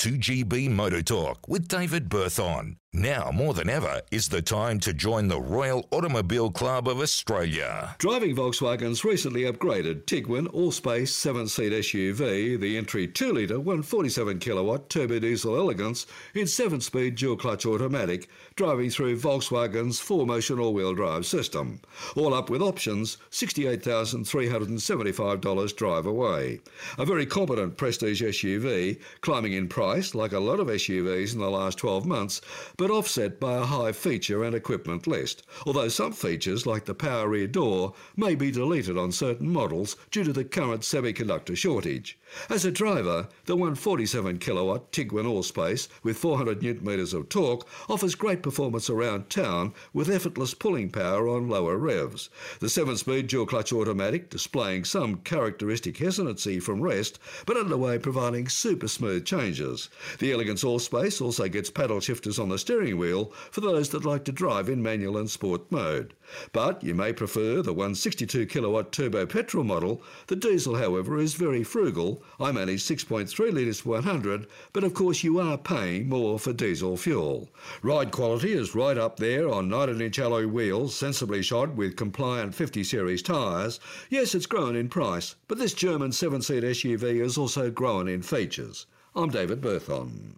2GB Motor Talk with David Berthon. Now, more than ever, is the time to join the Royal Automobile Club of Australia. Driving Volkswagen's recently upgraded Tiguan Allspace seven-seat SUV, the entry 2-litre 147 kilowatt turbo diesel elegance in seven-speed dual-clutch automatic, driving through Volkswagen's 4MOTION all-wheel drive system. All up with options, $68,375 drive away. A very competent prestige SUV, climbing in price like a lot of SUVs in the last 12 months, but offset by a high feature and equipment list, although some features like the power rear door may be deleted on certain models due to the current semiconductor shortage. As a driver, the 147 kilowatt Tiguan Allspace with 400 newton meters of torque offers great performance around town with effortless pulling power on lower revs. The 7-speed dual clutch automatic displaying some characteristic hesitancy from rest, but underway providing super smooth changes. The Elegance Allspace also gets paddle shifters on the steering wheel for those that like to drive in manual and sport mode. But you may prefer the 162 kilowatt turbo petrol model. The diesel, however, is very frugal. I manage 6.3 litres per 100, but of course you are paying more for diesel fuel. Ride quality is right up there on 19 inch alloy wheels, sensibly shod with compliant 50 series tyres. Yes, it's grown in price, but this German 7 seat SUV has also grown in features. I'm David Berthon.